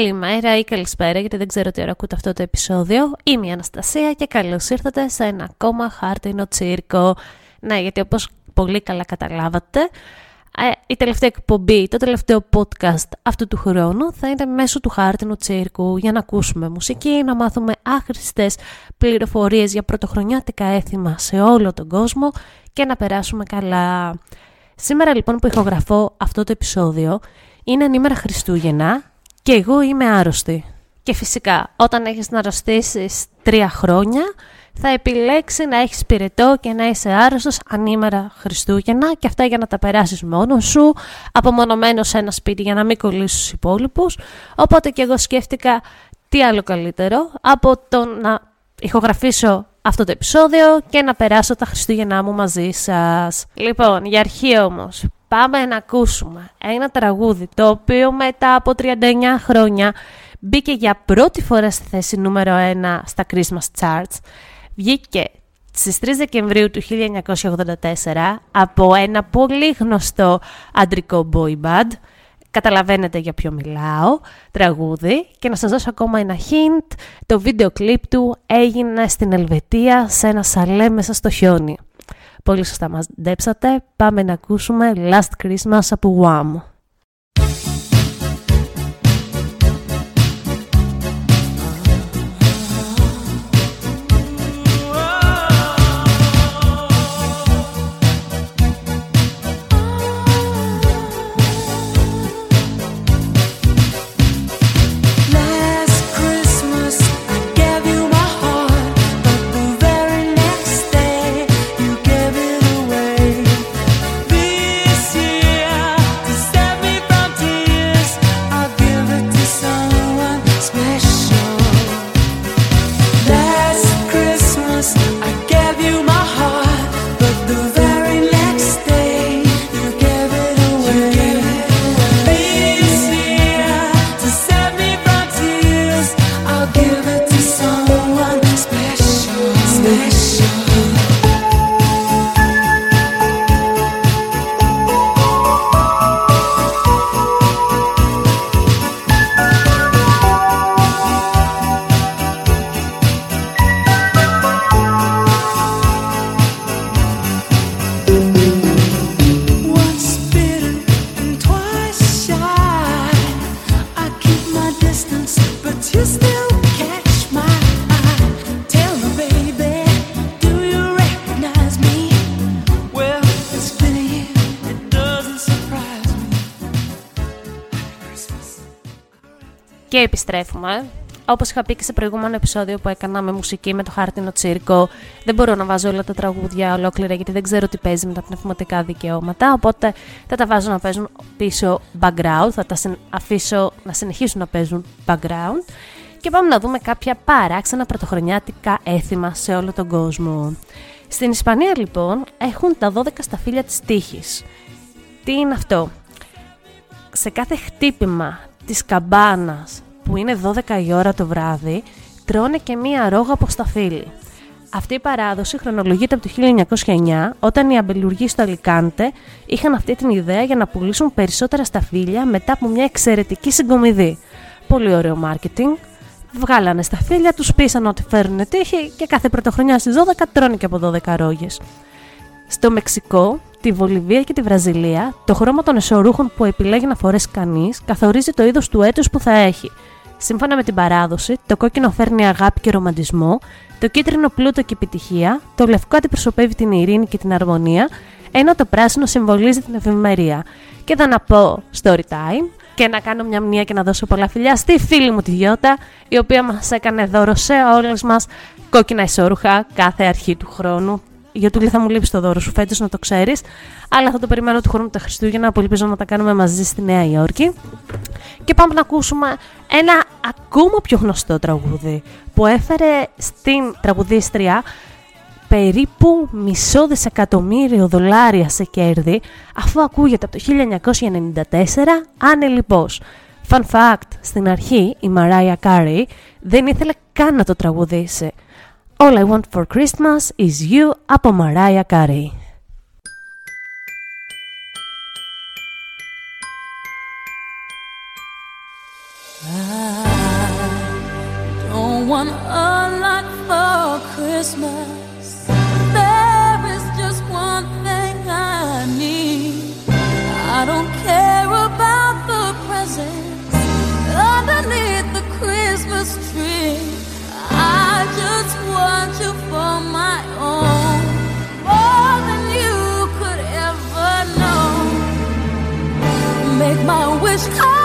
Καλημέρα ή καλησπέρα, γιατί δεν ξέρω τι ώρα ακούτε αυτό το επεισόδιο. Είμαι η Αναστασία και καλώς ήρθατε σε ένα ακόμα χάρτινο τσίρκο. Ναι, γιατί όπως πολύ καλά καταλάβατε, ε, η τελευταία εκπομπή, το τελευταίο podcast αυτού του χρόνου θα είναι μέσω του χάρτινου τσίρκου για να ακούσουμε μουσική, να μάθουμε άχρηστες πληροφορίες για πρωτοχρονιάτικα έθιμα σε όλο τον κόσμο και να περάσουμε καλά. Σήμερα λοιπόν που ηχογραφώ αυτό το επεισόδιο είναι ανήμερα Χριστούγεννα και εγώ είμαι άρρωστη. Και φυσικά όταν έχεις να αρρωστήσεις τρία χρόνια θα επιλέξει να έχεις πυρετό και να είσαι άρρωστος ανήμερα Χριστούγεννα και αυτά για να τα περάσεις μόνος σου, απομονωμένος σε ένα σπίτι για να μην κολλήσεις τους υπόλοιπους. Οπότε και εγώ σκέφτηκα τι άλλο καλύτερο από το να ηχογραφήσω αυτό το επεισόδιο και να περάσω τα Χριστούγεννά μου μαζί σας. Λοιπόν, για αρχή όμως, πάμε να ακούσουμε ένα τραγούδι το οποίο μετά από 39 χρόνια μπήκε για πρώτη φορά στη θέση νούμερο 1 στα Christmas Charts. Βγήκε στις 3 Δεκεμβρίου του 1984 από ένα πολύ γνωστό αντρικό boy band. Καταλαβαίνετε για ποιο μιλάω, τραγούδι. Και να σας δώσω ακόμα ένα hint, το βίντεο κλιπ του έγινε στην Ελβετία σε ένα σαλέ μέσα στο χιόνι. Πολύ σωστά μας ντέψατε. Πάμε να ακούσουμε Last Christmas από Wham. Και επιστρέφουμε. Όπως είχα πει και σε προηγούμενο επεισόδιο που έκανα με μουσική με το χάρτινο τσίρκο, δεν μπορώ να βάζω όλα τα τραγούδια ολόκληρα γιατί δεν ξέρω τι παίζει με τα πνευματικά δικαιώματα. Οπότε θα τα βάζω να παίζουν πίσω background, θα τα αφήσω να συνεχίσουν να παίζουν background. Και πάμε να δούμε κάποια παράξενα πρωτοχρονιάτικα έθιμα σε όλο τον κόσμο. Στην Ισπανία λοιπόν έχουν τα 12 σταφύλια της τύχης. Τι είναι αυτό; Σε κάθε χτύπημα της καμπάνας που είναι 12 η ώρα το βράδυ τρώνε και μία ρόγα από σταφύλι. Αυτή η παράδοση χρονολογείται από το 1909 όταν οι αμπελουργοί στο Αλικάντε είχαν αυτή την ιδέα για να πουλήσουν περισσότερα σταφύλια μετά από μια εξαιρετική συγκομιδή. Πολύ ωραίο μάρκετινγκ. Βγάλανε σταφύλια, τους πείσαν ότι φέρουν τύχη και κάθε πρωτοχρονιά στις 12 τρώνε και από 12 ρόγες. Στο Μεξικό τη Βολιβία και τη Βραζιλία, το χρώμα των εσωρούχων που επιλέγει να φορέσει κανείς καθορίζει το είδος του έτους που θα έχει. Σύμφωνα με την παράδοση, το κόκκινο φέρνει αγάπη και ρομαντισμό, το κίτρινο πλούτο και επιτυχία, το λευκό αντιπροσωπεύει την ειρήνη και την αρμονία, ενώ το πράσινο συμβολίζει την ευημερία. Και θα να πω story time και να κάνω μια μνήμα και να δώσω πολλά φιλιά στη φίλη μου τη Γιώτα, η οποία μας έκανε δώρο σε όλες μας κόκκινα ισόρουχα κάθε αρχή του χρόνου. Γιατί θα μου λείψει το δώρο σου φέτος να το ξέρεις, αλλά θα το περιμένω του χρόνου τα Χριστούγεννα, που ελπίζω να τα κάνουμε μαζί στη Νέα Υόρκη. Και πάμε να ακούσουμε ένα ακόμα πιο γνωστό τραγούδι που έφερε στην τραγουδίστρια περίπου μισό δισεκατομμύριο δολάρια σε κέρδη αφού ακούγεται από το 1994 ανελιπώς. Fun fact, στην αρχή η Mariah Carey δεν ήθελε καν να το τραγουδήσει. All I want for Christmas is you από Mariah Carey. I don't want a lot for Christmas. Oh.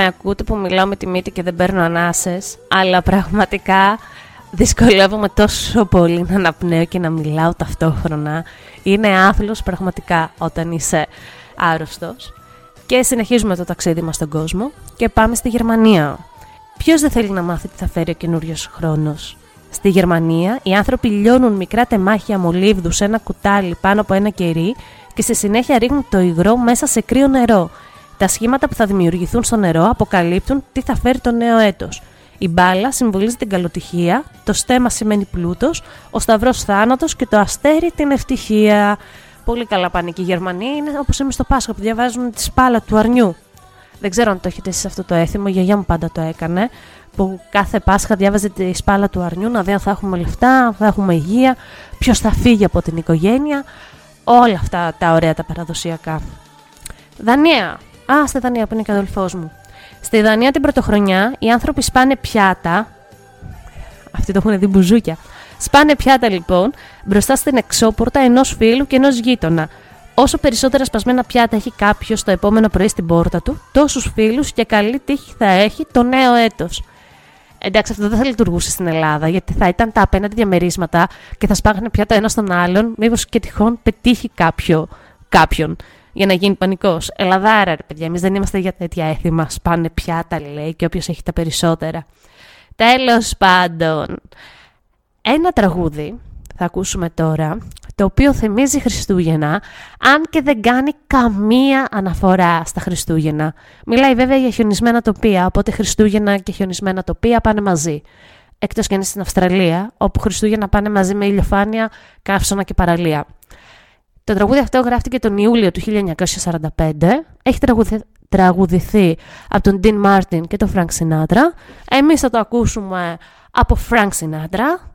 Με ακούτε που μιλάω με τη μύτη και δεν παίρνω ανάσες, αλλά πραγματικά δυσκολεύομαι τόσο πολύ να αναπνέω και να μιλάω ταυτόχρονα. Είναι άθλος πραγματικά όταν είσαι άρρωστος. Και συνεχίζουμε το ταξίδι μας στον κόσμο και πάμε στη Γερμανία. Ποιος δεν θέλει να μάθει τι θα φέρει ο καινούριος χρόνος; Στη Γερμανία, οι άνθρωποι λιώνουν μικρά τεμάχια μολύβδους σε ένα κουτάλι πάνω από ένα κερί και στη συνέχεια ρίχνουν το υγρό μέσα σε κρύο νερό τα σχήματα που θα δημιουργηθούν στο νερό αποκαλύπτουν τι θα φέρει το νέο έτος. Η μπάλα συμβολίζει την καλοτυχία, το στέμα σημαίνει πλούτος, ο σταυρός θάνατος και το αστέρι την ευτυχία. Πολύ καλά πάνε και οι Γερμανοί. Είναι όπως εμείς στο Πάσχα που διαβάζουν τη σπάλα του αρνιού. Δεν ξέρω αν το έχετε εσείς αυτό το έθιμο, η γιαγιά μου πάντα το έκανε. Που κάθε Πάσχα διάβαζε τη σπάλα του αρνιού να δει αν θα έχουμε λεφτά, αν θα έχουμε υγεία, ποιος θα φύγει από την οικογένεια. Όλα αυτά τα ωραία τα παραδοσιακά. Δανία. Α, στη Δανία που είναι και αδελφός μου. Στη Δανία την πρωτοχρονιά οι άνθρωποι σπάνε πιάτα. Αυτοί το έχουν δει μπουζούκια. Σπάνε πιάτα λοιπόν μπροστά στην εξώπορτα ενός φίλου και ενός γείτονα. Όσο περισσότερα σπασμένα πιάτα έχει κάποιος το επόμενο πρωί στην πόρτα του, τόσους φίλους και καλή τύχη θα έχει το νέο έτος. Εντάξει, αυτό δεν θα λειτουργούσε στην Ελλάδα, γιατί θα ήταν τα απέναντι διαμερίσματα και θα σπάγανε πιάτα ένα στον άλλον, μήπως και τυχόν πετύχει κάποιο, κάποιον για να γίνει πανικός. Ελλαδάρα, ρε παιδιά, εμείς δεν είμαστε για τέτοια έθιμα. Σπάνε πιάτα, λέει, και όποιος έχει τα περισσότερα. Τέλος πάντων, ένα τραγούδι θα ακούσουμε τώρα, το οποίο θυμίζει Χριστούγεννα, αν και δεν κάνει καμία αναφορά στα Χριστούγεννα. Μιλάει βέβαια για χιονισμένα τοπία, οπότε Χριστούγεννα και χιονισμένα τοπία πάνε μαζί. εκτός και είναι στην Αυστραλία, όπου Χριστούγεννα πάνε μαζί με ηλιοφάνεια, καύσωνα και παραλία. Το τραγούδι αυτό γράφτηκε τον Ιούλιο του 1945, έχει τραγουδηθεί από τον Dean Martin και τον Frank Sinatra. Εμείς θα το ακούσουμε από Frank Sinatra.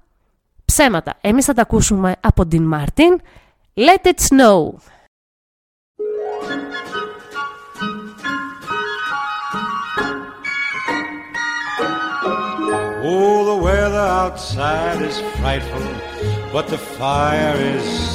Ψέματα. Εμείς θα το ακούσουμε από Dean Martin. Let it snow. Oh, the weather outside is frightful, but the fire is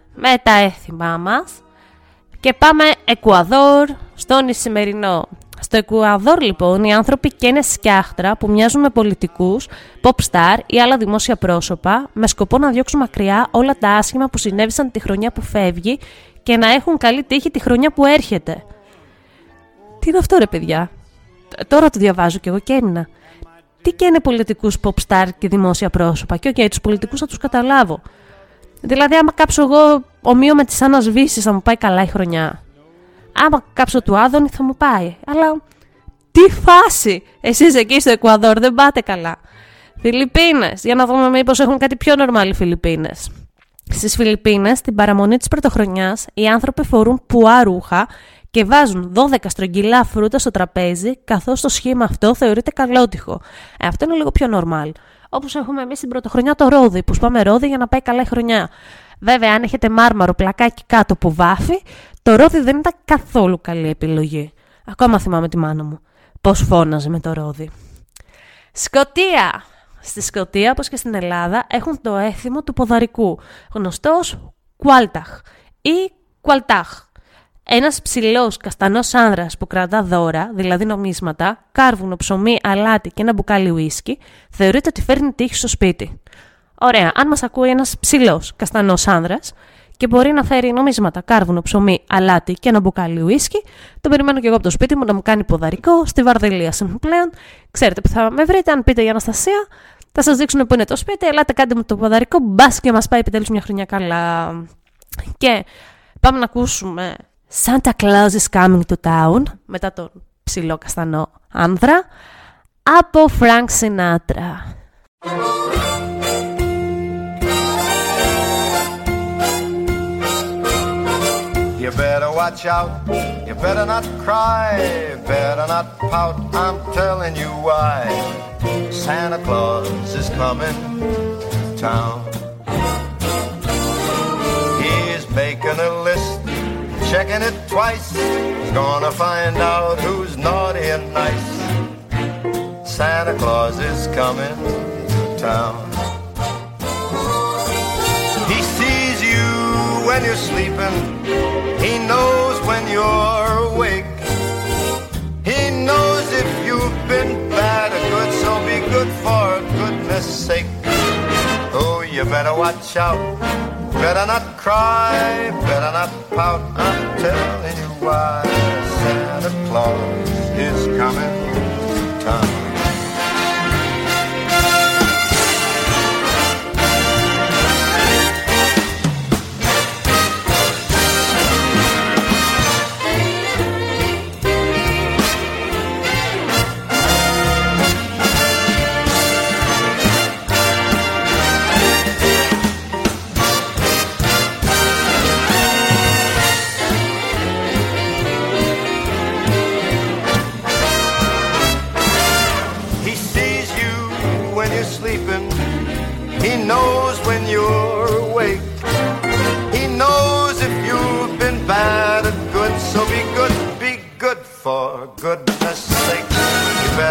με τα έθιμά μας και πάμε Εκουαδόρ στον Ισημερινό. Στο Εκουαδόρ λοιπόν οι άνθρωποι καίνε σκιάχτρα που μοιάζουν με πολιτικούς, pop star ή άλλα δημόσια πρόσωπα με σκοπό να διώξουν μακριά όλα τα άσχημα που συνέβησαν τη χρονιά που φεύγει και να έχουν καλή τύχη τη χρονιά που έρχεται. Τι είναι αυτό ρε παιδιά; Τώρα το διαβάζω κι εγώ και έμεινα. Τι καίνε πολιτικούς pop star και δημόσια πρόσωπα; Και OK, okay, τους πολιτικούς θα τους καταλάβω. Δηλαδή, άμα κάψω εγώ ομοίω με τις ανασβήσεις, θα μου πάει καλά η χρονιά. Άμα κάψω του Άδωνη, θα μου πάει. Αλλά τι φάση! Εσείς εκεί στο Εκουαδόρ δεν πάτε καλά. Φιλιππίνες. Για να δούμε μήπως έχουν κάτι πιο νορμάλ οι Φιλιππίνες. Στις Φιλιππίνες, την παραμονή της πρωτοχρονιάς, οι άνθρωποι φορούν πουά ρούχα και βάζουν 12 στρογγυλά φρούτα στο τραπέζι, καθώς το σχήμα αυτό θεωρείται καλότυχο. Ε, αυτό είναι λίγο πιο νορμάλ. Όπως έχουμε εμείς την πρωτοχρονιά το ρόδι, που σπάμε ρόδι για να πάει καλά η χρονιά. Βέβαια, αν έχετε μάρμαρο πλακάκι κάτω που βάφει, το ρόδι δεν ήταν καθόλου καλή επιλογή. Ακόμα θυμάμαι τη μάνα μου. Πώς φώναζε με το ρόδι. Σκοτία! Στη Σκοτία, όπως και στην Ελλάδα, έχουν το έθιμο του ποδαρικού, γνωστός κουάλταχ ή κουαλτάχ. Ένας ψηλός καστανός άνδρας που κρατά δώρα, δηλαδή νομίσματα, κάρβουνο, ψωμί, αλάτι και ένα μπουκάλι ουίσκι, θεωρείται ότι φέρνει τύχη στο σπίτι. Ωραία, αν μας ακούει ένας ψηλός καστανός άνδρας και μπορεί να φέρει νομίσματα, κάρβουνο, ψωμί, αλάτι και ένα μπουκάλι ουίσκι, το περιμένω και εγώ από το σπίτι μου να μου κάνει ποδαρικό, στη Βαρδελία πλέον. Ξέρετε που θα με βρείτε, αν πείτε για Αναστασία, θα σας δείξουν που είναι το σπίτι. Ελάτε, κάντε μου το ποδαρικό. Μπας και μας πάει επιτέλους μια χρονιά καλά. Και πάμε να ακούσουμε Santa Claus is coming to town, μετά τον ψηλό καστανό άνδρα, από Frank Sinatra. You better watch out, you better not cry, better not pout, I'm telling you why. Santa Claus is coming to town. He's making a list checking it twice. He's gonna find out who's naughty and nice. Santa Claus is coming to town. When you're sleeping. He knows when you're awake. He knows if you've been bad or good, so be good for goodness sake. Oh, you better watch out. Better not cry, better not pout. I'm telling you why Santa Claus is coming to town.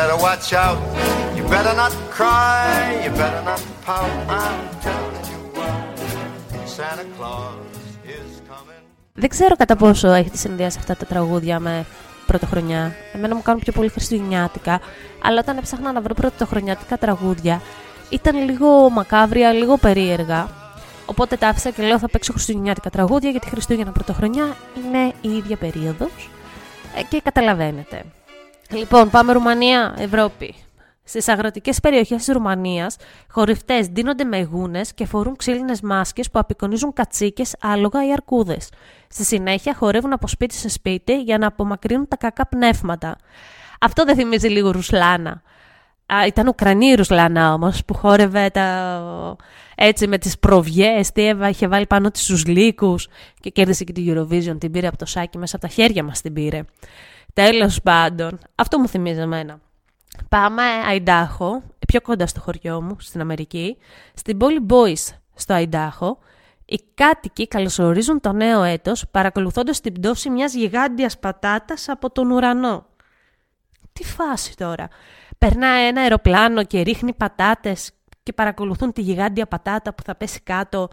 Better watch out. You better not cry. You better not pout. I'm telling you what. Santa Claus is coming. Δεν ξέρω κατά πόσο έχετε συνδυάσει αυτά τα τραγούδια με πρωτοχρονιά. Εμένα μου κάνουν πιο πολύ χριστουγεννιάτικα. Αλλά όταν έψαχνα να βρω πρωτοχρονιάτικα τραγούδια, ήταν λίγο μακάβρια, λίγο περίεργα. Οπότε τα άφησα και λέω θα παίξω χριστουγεννιάτικα τραγούδια γιατί Χριστούγεννα Πρωτοχρονιά είναι η ίδια περίοδος ε, και καταλαβαίνετε. Λοιπόν, πάμε Ρουμανία, Ευρώπη. Στις αγροτικές περιοχές της Ρουμανίας, χορηφτέ δίνονται με γούνες και φορούν ξύλινες μάσκες που απεικονίζουν κατσίκες, άλογα ή αρκούδες. Στη συνέχεια χορεύουν από σπίτι σε σπίτι για να απομακρύνουν τα κακά πνεύματα. Αυτό δεν θυμίζει λίγο Ρουσλάνα. Α, ήταν Ουκρανή η Ρουσλάνα όμως που χόρευε τα... έτσι με τις προβιές. Τι έβα, είχε βάλει πάνω της στου λύκους και κέρδισε και την Eurovision. Την πήρε από το σάκι μέσα από τα χέρια μας την πήρε. Τέλος πάντων, αυτό μου θυμίζει εμένα. Πάμε Αϊντάχο, πιο κοντά στο χωριό μου, στην Αμερική, στην πόλη Boise, στο Αϊντάχο. Οι κάτοικοι καλωσορίζουν το νέο έτος παρακολουθώντας την πτώση μιας γιγάντιας πατάτας από τον ουρανό. Τι φάση τώρα. Περνάει ένα αεροπλάνο και ρίχνει πατάτες και παρακολουθούν τη γιγάντια πατάτα που θα πέσει κάτω.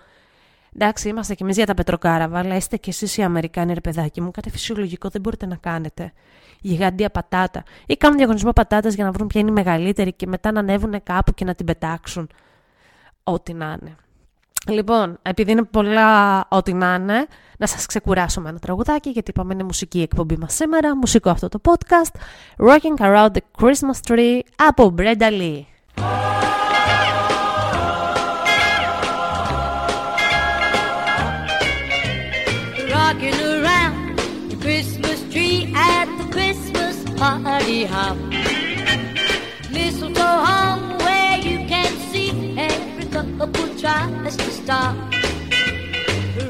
Εντάξει, είμαστε κι εμείς για τα πετροκάραβα, αλλά είστε κι εσείς οι Αμερικάνοι, ρε παιδάκι μου. Κάτι φυσιολογικό δεν μπορείτε να κάνετε. Γιγάντια πατάτα. Ή κάνουν διαγωνισμό πατάτας για να βρουν ποια είναι η μεγαλύτερη και μετά να ανέβουν κάπου και να την πετάξουν. Ό,τι να είναι. Λοιπόν, επειδή είναι πολλά ό,τι να είναι, να σας ξεκουράσω με ένα τραγουδάκι, γιατί είπαμε είναι μουσική εκπομπή μας σήμερα, μουσικό αυτό το podcast, Rocking Around the Christmas Tree από Brenda Lee. Party hop. Mistletoe hung where you can see every couple tries to stop.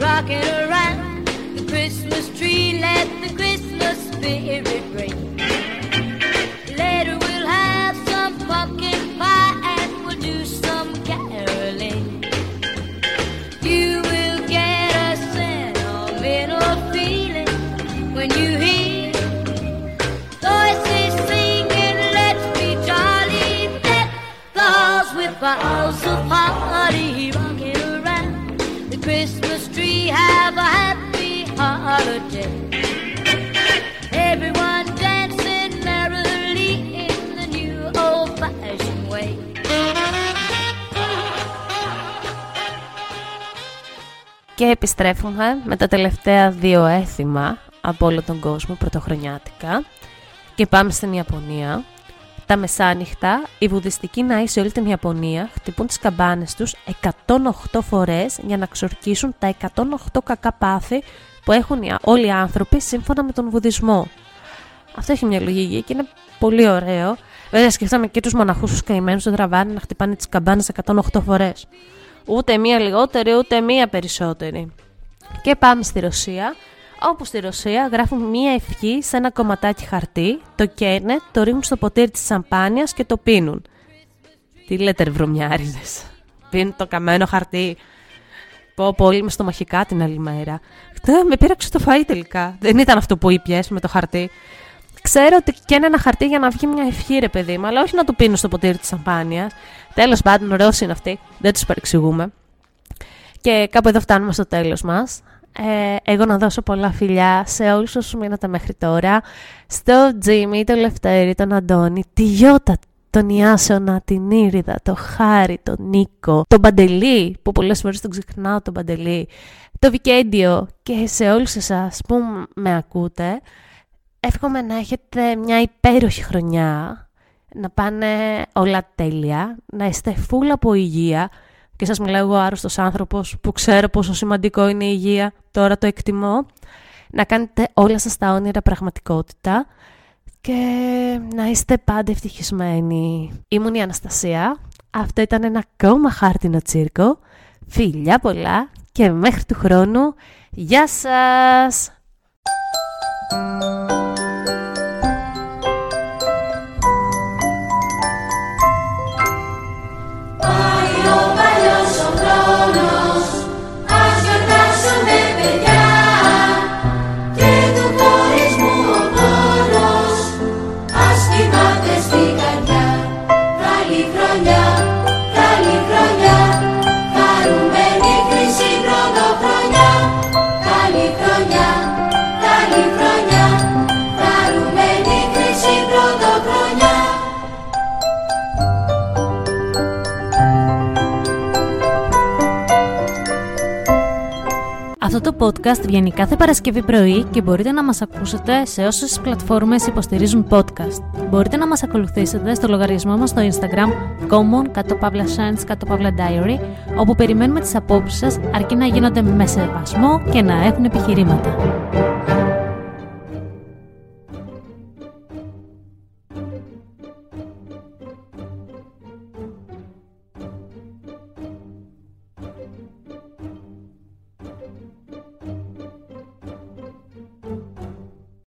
Rocking around the Christmas tree, let the Christmas spirit ring. Later we'll have some pumpkin Και επιστρέφουμε με τα τελευταία δύο έθιμα από όλο τον κόσμο πρωτοχρονιάτικα και πάμε στην Ιαπωνία. Τα μεσάνυχτα, οι βουδιστικοί ναοί σε όλη την Ιαπωνία χτυπούν τις καμπάνες τους 108 φορές για να ξορκίσουν τα 108 κακά πάθη που έχουν οι- όλοι οι άνθρωποι σύμφωνα με τον βουδισμό. Αυτό έχει μια λογική και είναι πολύ ωραίο. Βέβαια, σκεφτάμε και τους μοναχούς τους καημένους του τραβάνε να χτυπάνε τις καμπάνες 108 φορές. Ούτε μία λιγότερη, ούτε μία περισσότερη. Και πάμε στη Ρωσία, όπου στη Ρωσία γράφουν μία ευχή σε ένα κομματάκι χαρτί, το καίνε, το ρίχνουν στο ποτήρι της σαμπάνιας και το πίνουν. Τι λέτε ρε βρωμιάριδες; Πίνουν το καμένο χαρτί. Πω πω όλοι με στομαχικά την άλλη μέρα. Χτέ, με πήραξε το φαΐ τελικά. Δεν ήταν αυτό που είπες με το χαρτί. Ξέρω ότι καίνε ένα χαρτί για να βγει μια ευχή, ρε παιδί μου, αλλά όχι να το πίνουν στο ποτήρι της σαμπάνιας. Τέλος πάντων, Ρώσοι είναι αυτοί. Δεν τους παρεξηγούμε. Και κάπου εδώ φτάνουμε στο τέλος μας. Ε, εγώ να δώσω πολλά φιλιά σε όλους όσους μείνατε μέχρι τώρα. Στο Τζίμι, τον Λευτέρη, τον Αντώνη, τη Γιώτα, τον Ιάσονα, την Ήριδα, τον Χάρη, τον Νίκο, τον Παντελή, που πολλές φορές τον ξεχνάω τον Παντελή, το Βικέντιο και σε όλους εσάς που με ακούτε. Εύχομαι να έχετε μια υπέροχη χρονιά, να πάνε όλα τέλεια, να είστε φούλα από υγεία. Και σας μιλάω εγώ άρρωστος άνθρωπος που ξέρω πόσο σημαντικό είναι η υγεία, τώρα το εκτιμώ, να κάνετε όλα σας τα όνειρα πραγματικότητα και να είστε πάντα ευτυχισμένοι. Ήμουν η Αναστασία, αυτό ήταν ένα ακόμα χάρτινο τσίρκο, φιλιά πολλά και μέχρι του χρόνου, γεια σας! Podcast βγαίνει κάθε Παρασκευή πρωί και μπορείτε να μας ακούσετε σε όσες πλατφόρμες υποστηρίζουν podcast. Μπορείτε να μας ακολουθήσετε στο λογαριασμό μας στο Instagram common κάτω παύλα science κάτω παύλα diary όπου περιμένουμε τις απόψεις σας αρκεί να γίνονται με σεβασμό και να έχουν επιχειρήματα.